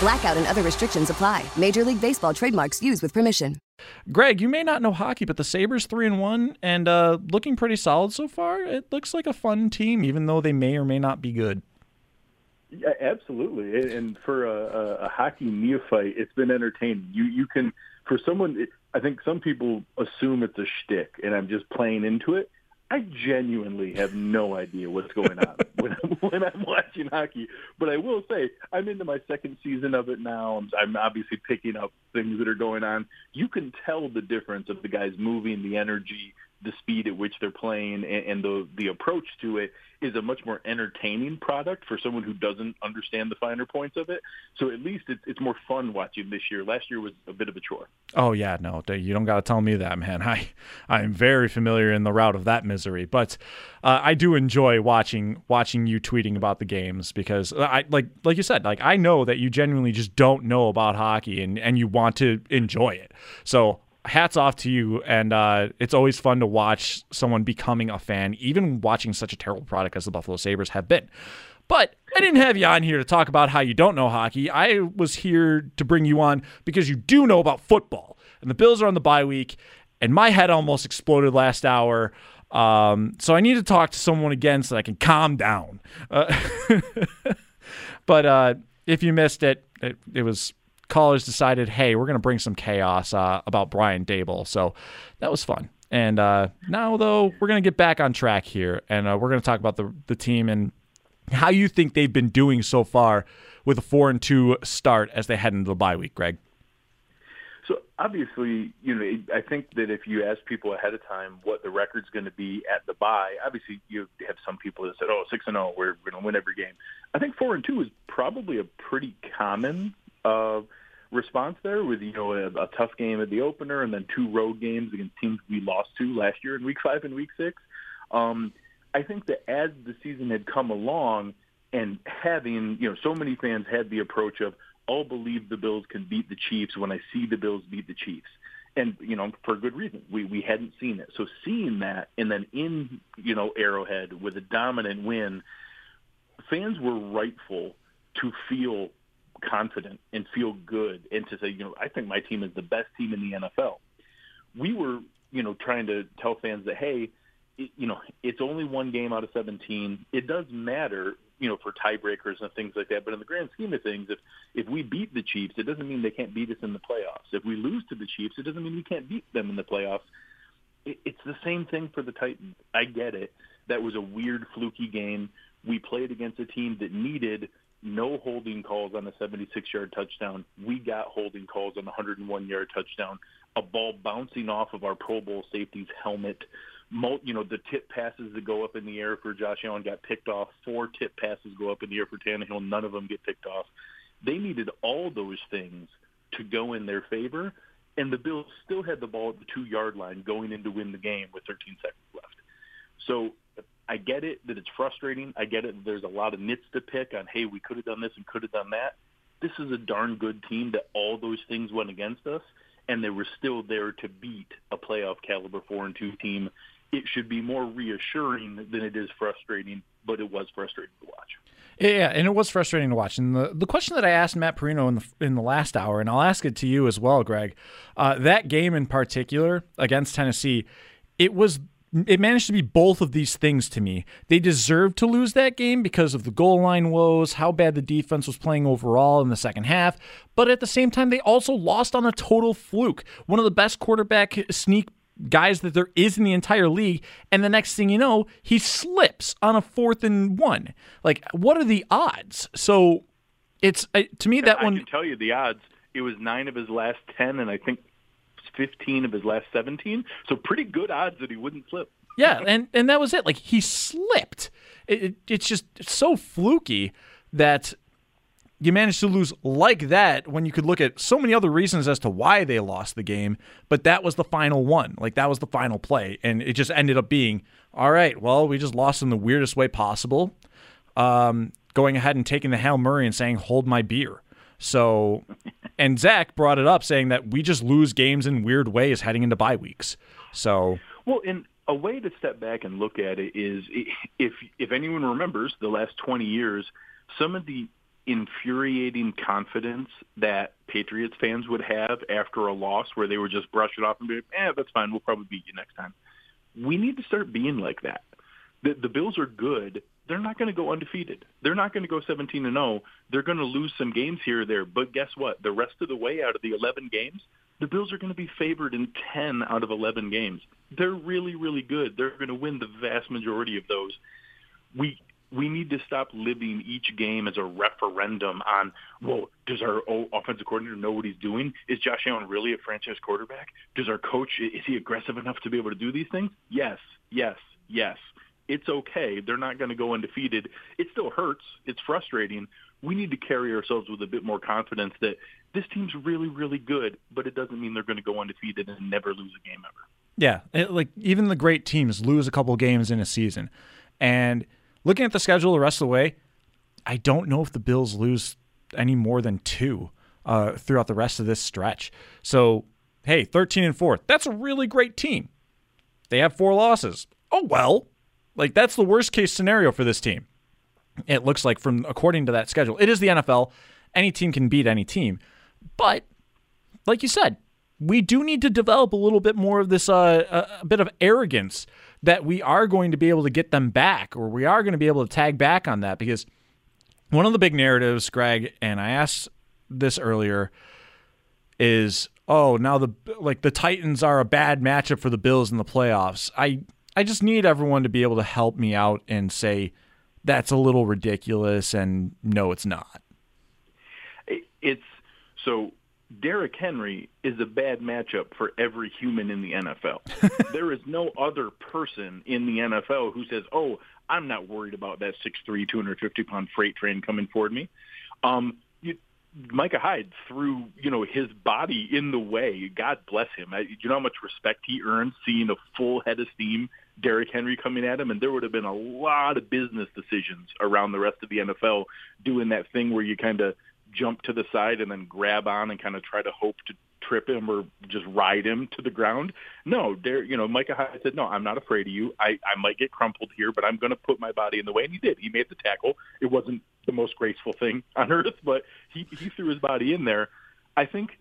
Blackout and other restrictions apply. Major League Baseball trademarks used with permission. Greg, you may not know hockey, but the Sabres three and one and uh, looking pretty solid so far. It looks like a fun team, even though they may or may not be good. Yeah, absolutely. And for a, a hockey neophyte, it's been entertaining. You you can for someone. I think some people assume it's a shtick, and I'm just playing into it. I genuinely have no idea what's going on when, I'm, when I'm watching hockey. But I will say I'm into my second season of it now. I'm, I'm obviously picking up things that are going on. You can tell the difference of the guys moving, the energy, the speed at which they're playing, and, and the the approach to it is a much more entertaining product for someone who doesn't understand the finer points of it. So at least it's, it's more fun watching this year. Last year was a bit of a chore. Oh yeah, no, you don't got to tell me that, man. I I am very familiar in the route of that misery, but uh, I do enjoy watching watching you tweeting about the games because I like like you said, like I know that you genuinely just don't know about hockey and and you want to enjoy it. So hats off to you and uh, it's always fun to watch someone becoming a fan even watching such a terrible product as the buffalo sabres have been. But i didn't have you on here to talk about how you don't know hockey. I was here to bring you on because you do know about football. And the bills are on the bye week and my head almost exploded last hour. Um, so i need to talk to someone again so i can calm down. Uh, but uh, if you missed it, it, it was callers decided, hey, we're going to bring some chaos uh, about Brian Daboll. So that was fun. And uh, now, though, we're going to get back on track here, and uh, we're going to talk about the the team and how you think they've been doing so far with a four and two start as they head into the bye week, Greg. So obviously, you know, I think that if you ask people ahead of time what the record's going to be at the bye, obviously you have some people that said, "Oh, six and zero, we're going to win every game." I think four and two is probably a pretty common uh, response there with you know a, a tough game at the opener and then two road games against teams we lost to last year in week five and week six. Um, I think that as the season had come along and having you know so many fans had the approach of I'll believe the Bills can beat the Chiefs when I see the Bills beat the Chiefs. And you know, for good reason. We we hadn't seen it. So seeing that and then in, you know, Arrowhead with a dominant win, fans were rightful to feel confident and feel good and to say, you know, I think my team is the best team in the NFL. We were, you know, trying to tell fans that, hey, it, you know, it's only one game out of 17. It does matter, you know, for tiebreakers and things like that. But in the grand scheme of things, if if we beat the Chiefs, it doesn't mean they can't beat us in the playoffs. If we lose to the Chiefs, it doesn't mean we can't beat them in the playoffs. It, it's the same thing for the Titans. I get it. That was a weird, fluky game. We played against a team that needed no holding calls on a 76-yard touchdown. We got holding calls on a 101-yard touchdown. A ball bouncing off of our Pro Bowl safety's helmet. You know, the tip passes that go up in the air for Josh Allen got picked off. Four tip passes go up in the air for Tannehill. None of them get picked off. They needed all those things to go in their favor, and the Bills still had the ball at the two-yard line going in to win the game with 13 seconds left. So I get it that it's frustrating. I get it that there's a lot of nits to pick on, hey, we could have done this and could have done that. This is a darn good team that all those things went against us, and they were still there to beat a playoff caliber four and two team. It should be more reassuring than it is frustrating, but it was frustrating to watch. Yeah, and it was frustrating to watch. And the, the question that I asked Matt Parrino in the in the last hour, and I'll ask it to you as well, Greg, uh, that game in particular against Tennessee, it was it managed to be both of these things to me. They deserved to lose that game because of the goal line woes, how bad the defense was playing overall in the second half, but at the same time, they also lost on a total fluke. One of the best quarterback sneak guys that there is in the entire league, and the next thing you know, he slips on a fourth and one. Like, what are the odds? So, it's to me that I one. I can tell you the odds. It was nine of his last ten, and I think 15 of his last 17. So pretty good odds that he wouldn't slip. Yeah, and and that was it. Like he slipped. It, it, it's just so fluky that you managed to lose like that when you could look at so many other reasons as to why they lost the game, but that was the final one. Like that was the final play, and it just ended up being all right. Well, we just lost in the weirdest way possible. Um, going ahead and taking the Hail Murray and saying "Hold my beer." So, and Zach brought it up saying that we just lose games in weird ways heading into bye weeks. So, well, and a way to step back and look at it is if if anyone remembers the last 20 years, some of the infuriating confidence that Patriots fans would have after a loss where they would just brush it off and be, "Eh, that's fine. We'll probably beat you next time." We need to start being like that. The, the Bills are good they're not going to go undefeated. They're not going to go 17 and 0. They're going to lose some games here or there. But guess what? The rest of the way out of the 11 games, the Bills are going to be favored in 10 out of 11 games. They're really, really good. They're going to win the vast majority of those. We we need to stop living each game as a referendum on, well, does our offensive coordinator know what he's doing? Is Josh Allen really a franchise quarterback? Does our coach, is he aggressive enough to be able to do these things? Yes, yes, yes it's okay. They're not going to go undefeated. It still hurts. It's frustrating. We need to carry ourselves with a bit more confidence that this team's really, really good, but it doesn't mean they're going to go undefeated and never lose a game ever. Yeah, it, like even the great teams lose a couple games in a season. And looking at the schedule the rest of the way, I don't know if the Bills lose any more than two uh, throughout the rest of this stretch. So, hey, 13 and 4, that's a really great team. They have four losses. Oh, well, like that's the worst case scenario for this team. It looks like from according to that schedule. It is the NFL. Any team can beat any team. But like you said, we do need to develop a little bit more of this uh, a bit of arrogance that we are going to be able to get them back or we are going to be able to tag back on that because one of the big narratives, Greg, and I asked this earlier is oh now the like the Titans are a bad matchup for the Bills in the playoffs. I I just need everyone to be able to help me out and say that's a little ridiculous and no it's not. It's so Derrick Henry is a bad matchup for every human in the NFL. there is no other person in the NFL who says, "Oh, I'm not worried about that 6'3", 250 pound freight train coming toward me." Um, you, Micah Hyde threw, you know, his body in the way. God bless him. I, you know how much respect he earned seeing a full head of steam Derrick Henry coming at him, and there would have been a lot of business decisions around the rest of the NFL doing that thing where you kind of jump to the side and then grab on and kind of try to hope to trip him or just ride him to the ground. No, there, you know, Micah Hyde said, "No, I'm not afraid of you. I, I might get crumpled here, but I'm going to put my body in the way." And he did. He made the tackle. It wasn't the most graceful thing on earth, but he he threw his body in there. I think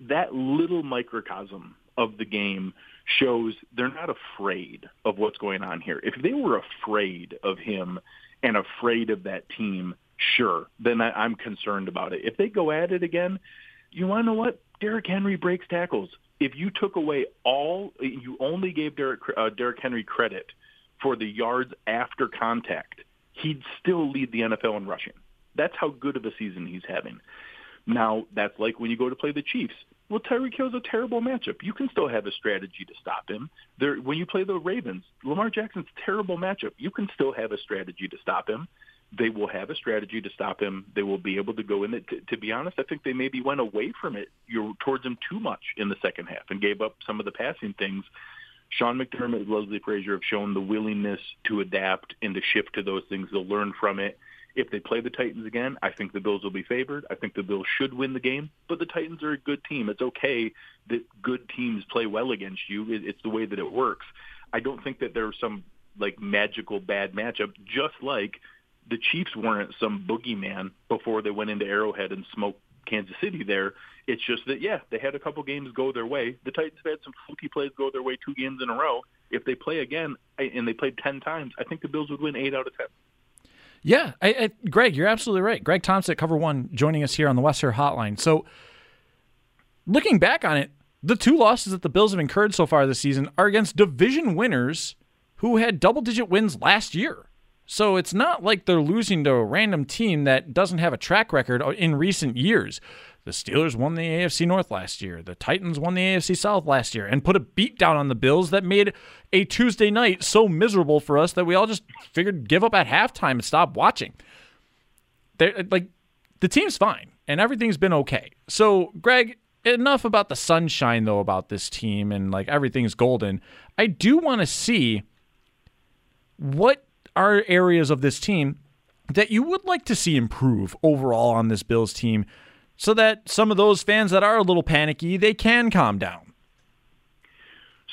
that little microcosm of the game shows they're not afraid of what's going on here. If they were afraid of him and afraid of that team, sure, then I, I'm concerned about it. If they go at it again, you want to know what? Derrick Henry breaks tackles. If you took away all, you only gave Derrick, uh, Derrick Henry credit for the yards after contact, he'd still lead the NFL in rushing. That's how good of a season he's having. Now, that's like when you go to play the Chiefs. Well, Tyreek Hill's a terrible matchup. You can still have a strategy to stop him. There, when you play the Ravens, Lamar Jackson's terrible matchup. You can still have a strategy to stop him. They will have a strategy to stop him. They will be able to go in. To, to be honest, I think they maybe went away from it you towards him too much in the second half and gave up some of the passing things. Sean McDermott and Leslie Frazier have shown the willingness to adapt and to shift to those things. They'll learn from it if they play the Titans again, I think the Bills will be favored. I think the Bills should win the game, but the Titans are a good team. It's okay that good teams play well against you. It's the way that it works. I don't think that there's some like magical bad matchup, just like the Chiefs weren't some boogeyman before they went into Arrowhead and smoked Kansas City there. It's just that, yeah, they had a couple games go their way. The Titans had some fluky plays go their way two games in a row. If they play again and they played 10 times, I think the Bills would win 8 out of 10. Yeah, I, I, Greg, you're absolutely right. Greg Thompson Cover One joining us here on the Western Hotline. So, looking back on it, the two losses that the Bills have incurred so far this season are against division winners who had double digit wins last year. So it's not like they're losing to a random team that doesn't have a track record in recent years. The Steelers won the AFC North last year. The Titans won the AFC South last year and put a beat down on the Bills that made a Tuesday night so miserable for us that we all just figured give up at halftime and stop watching. They're, uh, like the team's fine and everything's been okay. So, Greg, enough about the sunshine though about this team and like everything's golden. I do want to see what are areas of this team that you would like to see improve overall on this Bills team so that some of those fans that are a little panicky, they can calm down?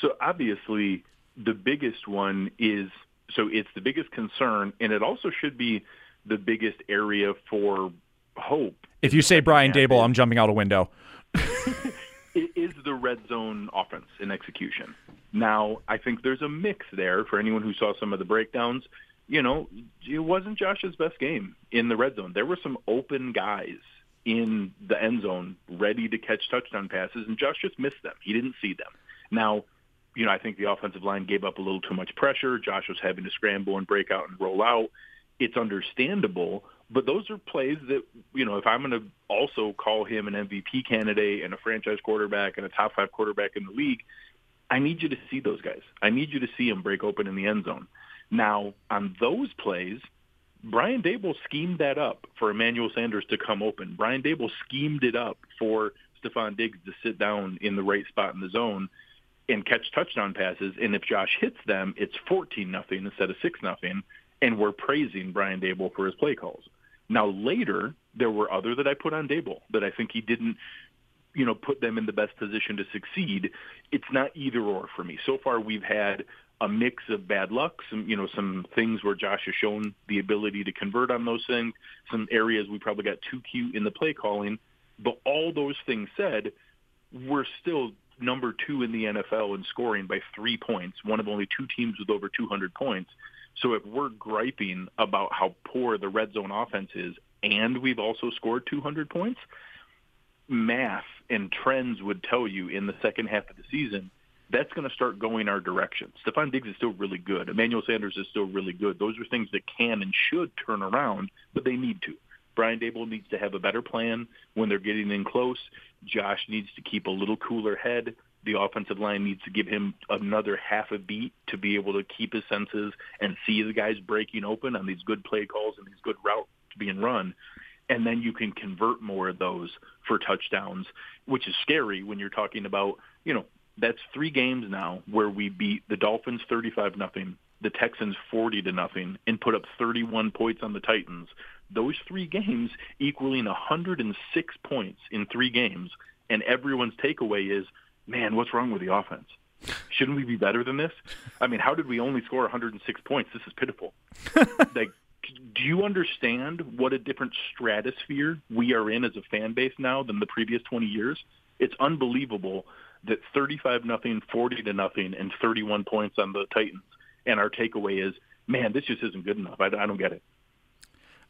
So obviously the biggest one is so it's the biggest concern and it also should be the biggest area for hope. If you say Brian Daboll, I'm jumping out a window. it is the red zone offense in execution. Now, I think there's a mix there for anyone who saw some of the breakdowns you know, it wasn't Josh's best game in the red zone. There were some open guys in the end zone ready to catch touchdown passes, and Josh just missed them. He didn't see them. Now, you know, I think the offensive line gave up a little too much pressure. Josh was having to scramble and break out and roll out. It's understandable, but those are plays that, you know, if I'm going to also call him an MVP candidate and a franchise quarterback and a top five quarterback in the league, I need you to see those guys. I need you to see him break open in the end zone. Now, on those plays, Brian Daboll schemed that up for Emmanuel Sanders to come open. Brian Daboll schemed it up for Stefon Diggs to sit down in the right spot in the zone and catch touchdown passes. And if Josh hits them, it's 14 nothing instead of 6 nothing. And we're praising Brian Daboll for his play calls. Now later, there were other that I put on Daboll that I think he didn't, you know, put them in the best position to succeed. It's not either or for me. So far, we've had a mix of bad luck, some you know some things where Josh has shown the ability to convert on those things, some areas we probably got too cute in the play calling. But all those things said, we're still number two in the NFL in scoring by three points, one of only two teams with over 200 points. So if we're griping about how poor the red zone offense is, and we've also scored 200 points, math and trends would tell you in the second half of the season that's going to start going our direction. Stefon Diggs is still really good. Emmanuel Sanders is still really good. Those are things that can and should turn around, but they need to. Brian Daboll needs to have a better plan when they're getting in close. Josh needs to keep a little cooler head. The offensive line needs to give him another half a beat to be able to keep his senses and see the guys breaking open on these good play calls and these good routes being run. And then you can convert more of those for touchdowns, which is scary when you're talking about, you know, that's three games now where we beat the Dolphins 35 nothing, the Texans 40 to nothing, and put up 31 points on the Titans. Those three games equaling 106 points in three games, and everyone's takeaway is, man, what's wrong with the offense? Shouldn't we be better than this? I mean, how did we only score 106 points? This is pitiful. like, do you understand what a different stratosphere we are in as a fan base now than the previous 20 years? It's unbelievable that 35 nothing, 40 to nothing, and 31 points on the Titans. And our takeaway is, man, this just isn't good enough. I, I don't get it.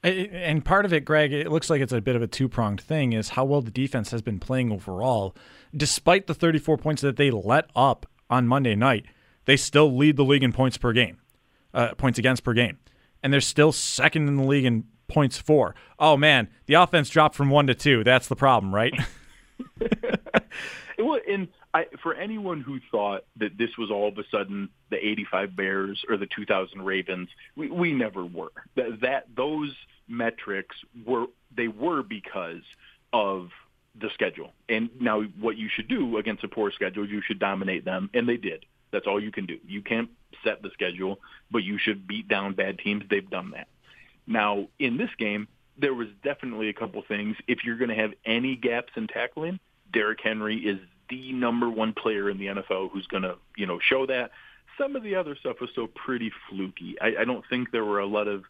And part of it, Greg, it looks like it's a bit of a two pronged thing is how well the defense has been playing overall. Despite the 34 points that they let up on Monday night, they still lead the league in points per game, uh, points against per game. And they're still second in the league in points for. Oh, man, the offense dropped from one to two. That's the problem, right? well, and I, for anyone who thought that this was all of a sudden the 85 Bears or the 2000 Ravens, we, we never were. That, that those metrics were they were because of the schedule. And now what you should do against a poor schedule, you should dominate them, and they did. That's all you can do. You can't set the schedule, but you should beat down bad teams. They've done that. Now, in this game, there was definitely a couple things. If you're going to have any gaps in tackling, Derrick Henry is the number one player in the NFL who's going to, you know, show that. Some of the other stuff was so pretty fluky. I, I don't think there were a lot of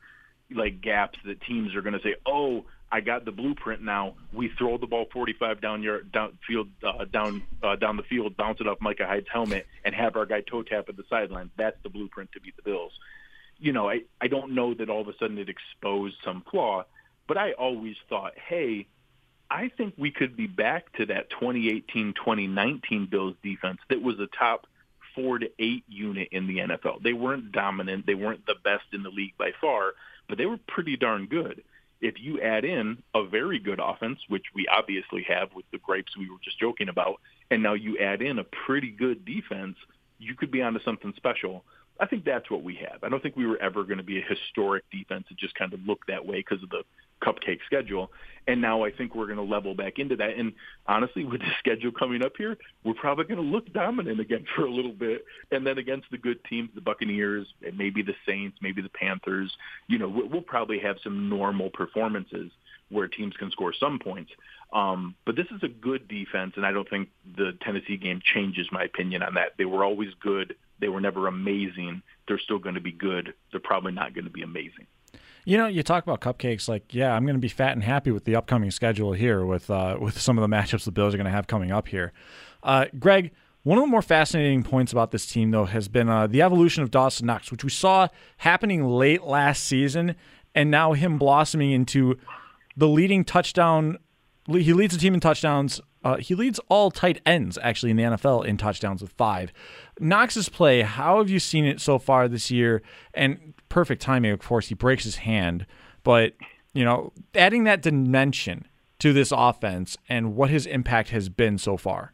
like gaps that teams are going to say, oh, I got the blueprint now. We throw the ball 45 down your down field uh, down uh, down the field, bounce it off Micah Hyde's helmet, and have our guy toe tap at the sideline. That's the blueprint to beat the Bills. You know, I I don't know that all of a sudden it exposed some flaw, but I always thought, hey, I think we could be back to that 2018-2019 Bills defense that was a top four to eight unit in the NFL. They weren't dominant. They weren't the best in the league by far, but they were pretty darn good if you add in a very good offense, which we obviously have with the gripes we were just joking about, and now you add in a pretty good defense, you could be onto something special. I think that's what we have. I don't think we were ever going to be a historic defense that just kind of looked that way because of the cupcake schedule. And now I think we're going to level back into that. And honestly, with the schedule coming up here, we're probably going to look dominant again for a little bit. And then against the good teams, the Buccaneers, maybe the Saints, maybe the Panthers, you know, we'll probably have some normal performances where teams can score some points. Um, but this is a good defense, and I don't think the Tennessee game changes my opinion on that. They were always good. They were never amazing. They're still going to be good. They're probably not going to be amazing. You know, you talk about cupcakes. Like, yeah, I'm going to be fat and happy with the upcoming schedule here with uh, with some of the matchups the Bills are going to have coming up here. Uh, Greg, one of the more fascinating points about this team, though, has been uh, the evolution of Dawson Knox, which we saw happening late last season, and now him blossoming into the leading touchdown. He leads the team in touchdowns. Uh, he leads all tight ends actually in the NFL in touchdowns with five. Knox's play, how have you seen it so far this year? And perfect timing, of course, he breaks his hand, but you know, adding that dimension to this offense and what his impact has been so far.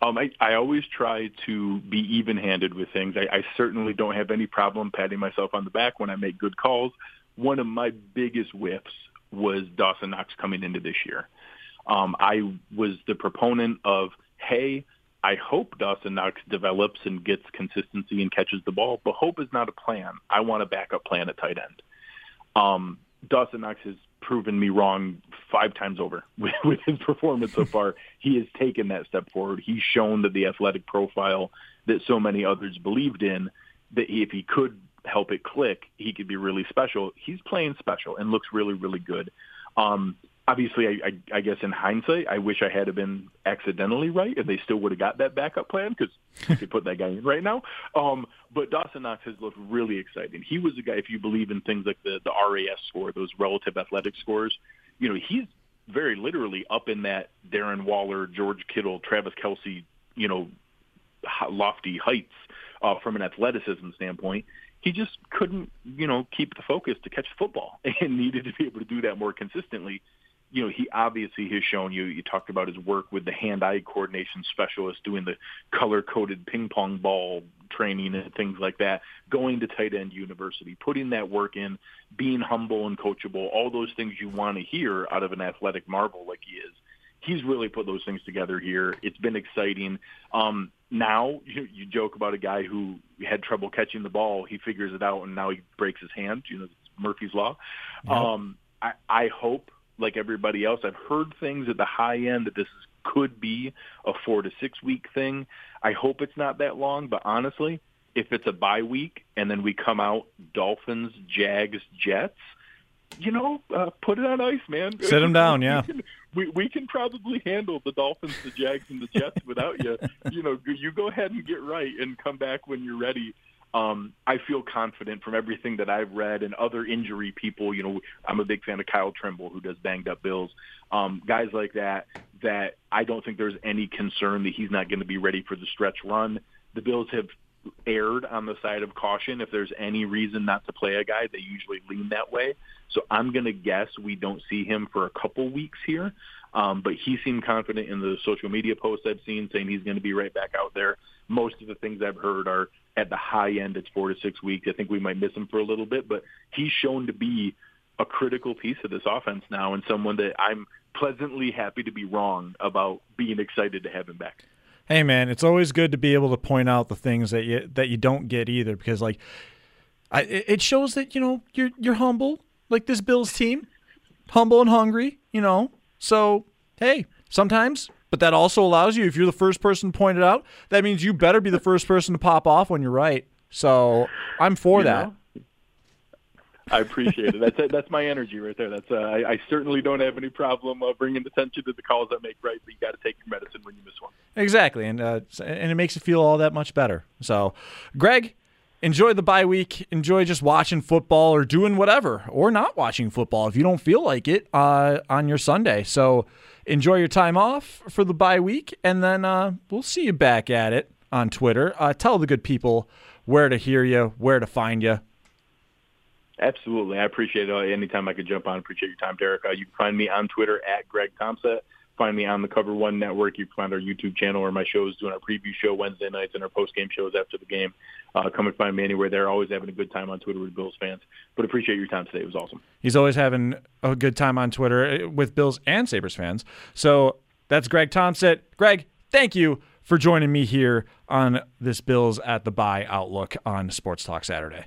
Um, I, I always try to be even-handed with things. I, I certainly don't have any problem patting myself on the back when I make good calls. One of my biggest whiffs was Dawson Knox coming into this year. Um, I was the proponent of, hey, I hope Dawson Knox develops and gets consistency and catches the ball, but hope is not a plan. I want a backup plan at tight end. Um, Dawson Knox has proven me wrong five times over with, with his performance so far. he has taken that step forward. He's shown that the athletic profile that so many others believed in, that if he could help it click, he could be really special. He's playing special and looks really, really good. Um, obviously, I, I, I guess in hindsight, I wish I had been accidentally right, and they still would have got that backup plan because you put that guy in right now. Um, but Dawson Knox has looked really exciting. He was a guy, if you believe in things like the the RAS score, those relative athletic scores, you know, he's very literally up in that Darren Waller, George Kittle, Travis Kelce, you know, lofty heights uh, from an athleticism standpoint he just couldn't, you know, keep the focus to catch the football and needed to be able to do that more consistently you know, he obviously has shown you, you talked about his work with the hand-eye coordination specialist doing the color-coded ping pong ball training and things like that, going to tight end university, putting that work in, being humble and coachable, all those things you want to hear out of an athletic marvel like he is. He's really put those things together here. It's been exciting. Um, now you, you joke about a guy who had trouble catching the ball. He figures it out, and now he breaks his hand. You know, it's Murphy's law. Yep. Um, I, I hope like everybody else. I've heard things at the high end that this is, could be a four to six week thing. I hope it's not that long, but honestly, if it's a bye week and then we come out Dolphins, Jags, Jets, you know, uh, put it on ice, man. Sit them down, yeah. We can, we, we can probably handle the Dolphins, the Jags, and the Jets without you. You know, you go ahead and get right and come back when you're ready um, I feel confident from everything that I've read and other injury people. You know, I'm a big fan of Kyle Trimble, who does banged up Bills. Um, guys like that, that I don't think there's any concern that he's not going to be ready for the stretch run. The Bills have erred on the side of caution. If there's any reason not to play a guy, they usually lean that way. So I'm going to guess we don't see him for a couple weeks here. Um, but he seemed confident in the social media posts I've seen, saying he's going to be right back out there. Most of the things I've heard are at the high end, it's four to six weeks. I think we might miss him for a little bit, but he's shown to be a critical piece of this offense now and someone that I'm pleasantly happy to be wrong about being excited to have him back. Hey man, it's always good to be able to point out the things that you that you don't get either because like I, it shows that you know you're you're humble like this Bills team, humble and hungry, you know. So hey, sometimes but that also allows you, if you're the first person to point it out, that means you better be the first person to pop off when you're right. So I'm for you that. Know, I appreciate it. That's that's my energy right there. That's uh, I, I certainly don't have any problem uh, bringing attention to the calls I make. Right, but you got to take your medicine when you miss one. Exactly, and uh, and it makes it feel all that much better. So, Greg, enjoy the bye week. Enjoy just watching football or doing whatever, or not watching football if you don't feel like it uh, on your Sunday. So, enjoy your time off for the bye week, and then uh, we'll see you back at it on Twitter. Uh, tell the good people where to hear you, where to find you. Absolutely. I appreciate it. Anytime I could jump on, appreciate your time, Derek. Uh, you can find me on Twitter at Greg Thompson. Find me on the Cover One Network. You can find our YouTube channel where my shows doing our preview show Wednesday nights and our post game shows after the game. Uh, come and find me anywhere there. Always having a good time on Twitter with Bills fans. But appreciate your time today. It was awesome. He's always having a good time on Twitter uh, with Bills and Sabres fans. So that's Greg Thompson. Greg, thank you for joining me here on this Bills at the Bye Outlook on Sports Talk Saturday.